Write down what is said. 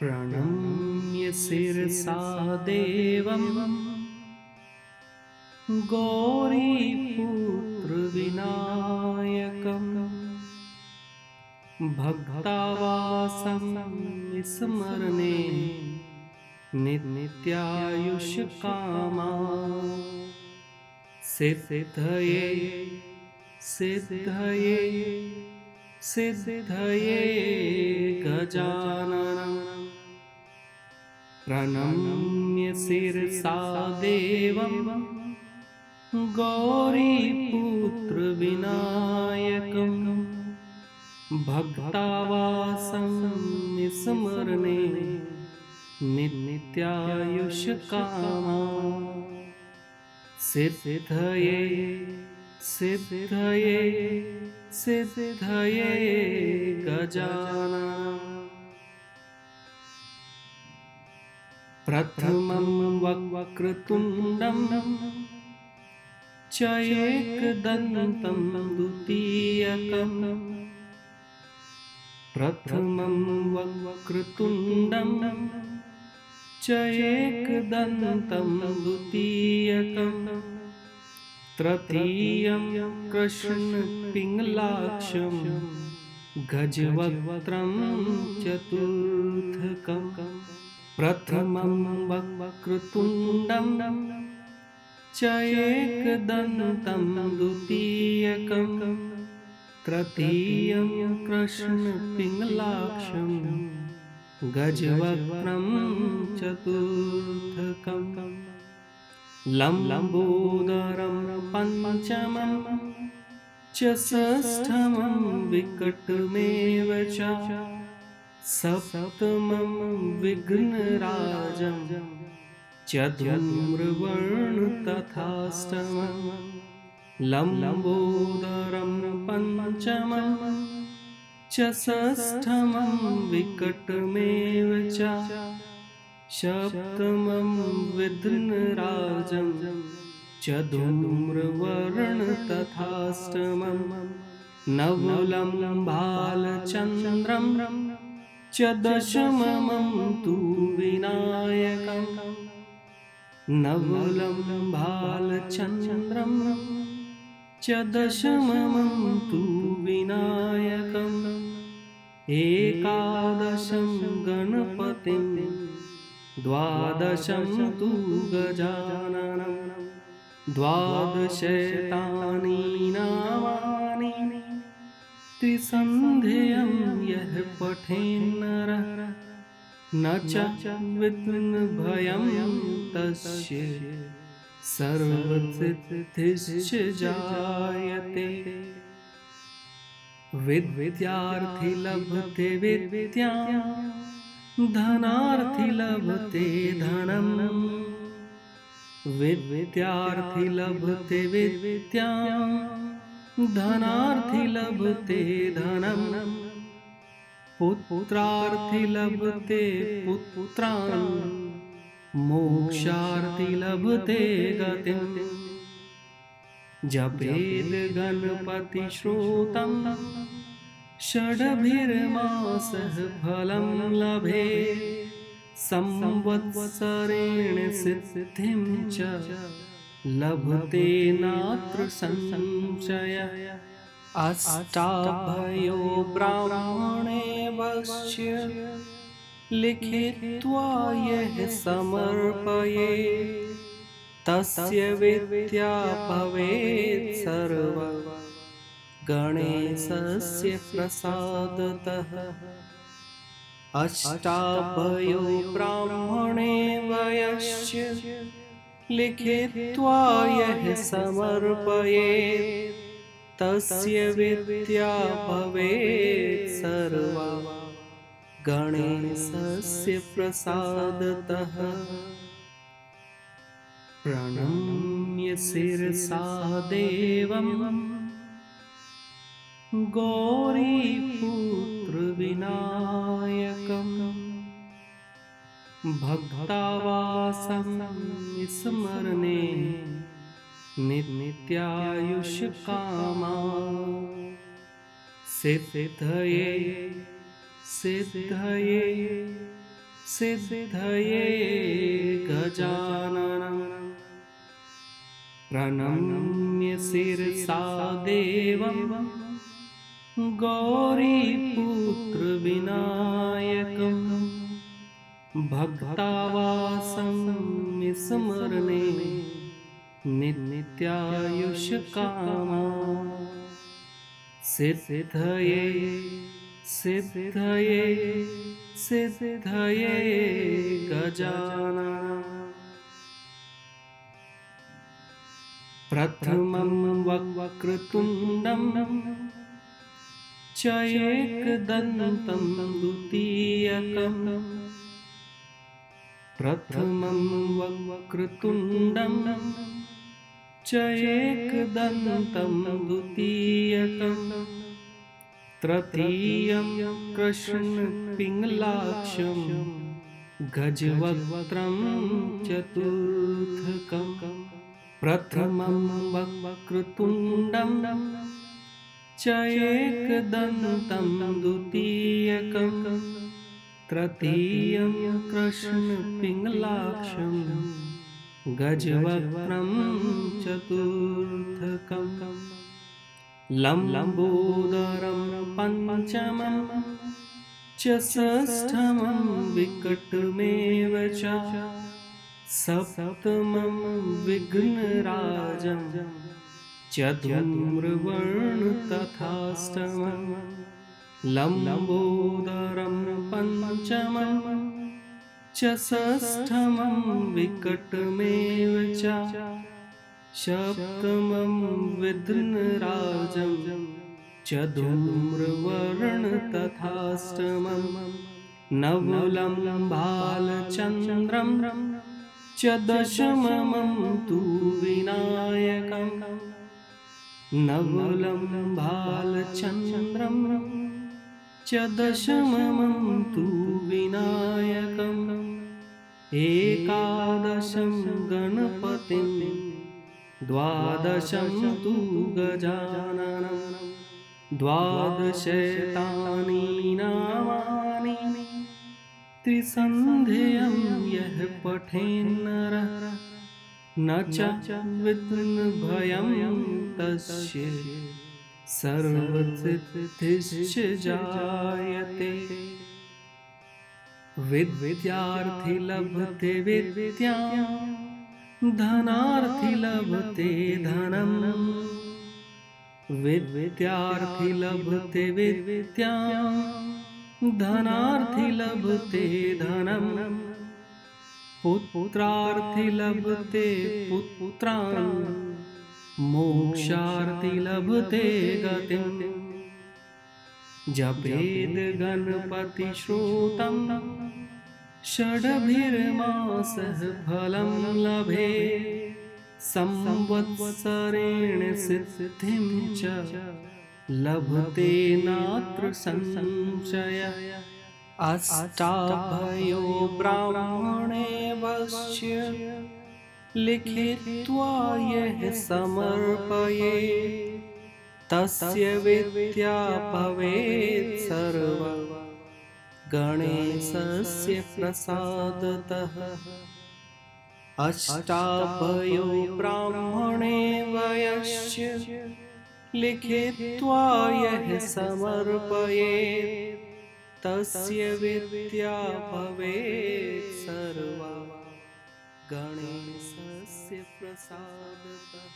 प्रणम्य शिरसा देवम्। गौरीपुत्रविनायकम् भक्तावासं स्मरणे नित्यायुष्कामा सिद्धये सिद्धये सिद्धये गजानन प्रणम्य शिरसा देवं गौरीपुत्रविनायकं भक्तावासं स्मरणे नित्यायुष्कामा। सिद्धये सिद्धये सिद्धये गजानन प्रथमं वक्रतुण्डं च एकदन्तं द्वितीयकम्। प्रथमं वक्रतुण्डं च एकदन्तं द्वितीयकम्। तृतीयं कृष्णपिङ्गलाक्षं गजवक्त्रं चतुर्थकम् प्रथमं वक्रतुण्डं च एकदन्तं द्वितीयकं तृतीयं कृष्णपिङ्गलाक्षं गजवक्त्रं चतुर्थकम् लम्बोदरं पञ्चमं च षष्ठमं विकटमेव च सप्तमं विघ्नराजं चतुर्वर्ण तथाष्टमं लम्बोदरं पञ्चमं च षष्ठमं विकटमेव च सप्तमं विघ्नराजं चतुर्वर्ण तथाष्टमं नवलं बालचन्द्रं च दशमं तु विनायकं नवलं बालचन्द्रं च दशमं तु विनायकम्। एकादशं गणपतिं। द्वादशं तु गजाननं द्वादशतानि नामानि त्रिसन्ध्यं यः पठेन्नरः न च विघ्नभयं तस्य, सर्वसिद्धिश्च जायते। विद्यार्थी लभते विद्यां, धनार्थी लभते धनम् विद्यार्थी लभते विद्यां धनार्थी लभते धनम्। पुत्रार्थी लभते पुत्रान्। मोक्षार्थी लभते गतिम्। जपेद गणपतिश्रोतं षड्भिर्मासः फलं लभे। संवत्सरेण सिद्धिं च लभते नात्र संशय। अष्टाभयो ब्राह्मणे वश्य लिखित्वा यः समर्पये। तस्य विद्या भवेत् सर्व। गणेशस्य प्रसादतः। अष्टाभयो ब्राह्मणे वयश्च लिखित्वा यः समर्पयेत् तस्य विद्या भवेत् सर्वा गणेशस्य प्रसादतः। प्रणम्य शिरसा देवम्। गौरीपुत्रविनायकम् भक्तावासं स्मरणे नित्यायुष्कामा सिद्धये सिद्धये सिद्धये गजाननम् प्रणम्य शिरसा देवं गौरीपुत्रविनायकं भक्तावासं विस्मरणे नित्यायुष्कामा सिद्धये सिद्धये सिद्धये गजानन। प्रथमं वक्रतुण्डं च एकदन्तं द्वितीयकं प्रथमं वक्रतुण्डं च एकदन्तं द्वितीयकं तृतीयं कृष्णपिङ्गलाक्षं गजवक्त्रं चतुर्थकं प्रथमं वक्रतुण्डं च एकदन्तं द्वितीयकं तृतीयं कृष्णपिङ्गलाक्षं गजवक्त्रं चतुर्थकं लम्बोदरं पञ्चमं च षष्ठमं विकटमेव च सप्तमं विघ्नराजं चतुर्वर्ण तथाष्टमं लम्बोदरं पञ्चमं च षष्ठमं विकटमेव च सप्तमं विघ्नराजं चतुर्वर्ण तथाष्टमं नवलं बालचन्द्रं च दशमं तु विनायकं नवलं बालचन्द्रं च दशमं तु विनायकम् एकादशं गणपतिं द्वादशं तु गजाननं द्वादशतानि नामानि त्रिसन्ध्यं यः पठेन्नरः न च विघ्नभयं तस्य सर्वसिद्धिश्च जायते विद्यार्थी लभते विद्यां धनार्थी लभते धनं विद्यार्थी लभते विद्यां धनार्थी लभते धनं पुत्रार्थी लभते पुत्रान् मोक्षार्थी लभते गतिम्। जपेद गणपतिश्रुतं षड्भिर्मासः फलं लभे। संवत्सरेण सिद्धिं च लभते नात्र संशय। अष्टाभयो ब्राह्मणे वश्य लिखित्वा यः समर्पये तस्य विद्या भवेत् सर्व। गणेशस्य प्रसादतः। अष्टाभयो ब्राह्मणे वयस्य लिखित्वा यः समर्पयेत्। तस्य विद्या भवेत् सर्वा गणेशस्य प्रसादतः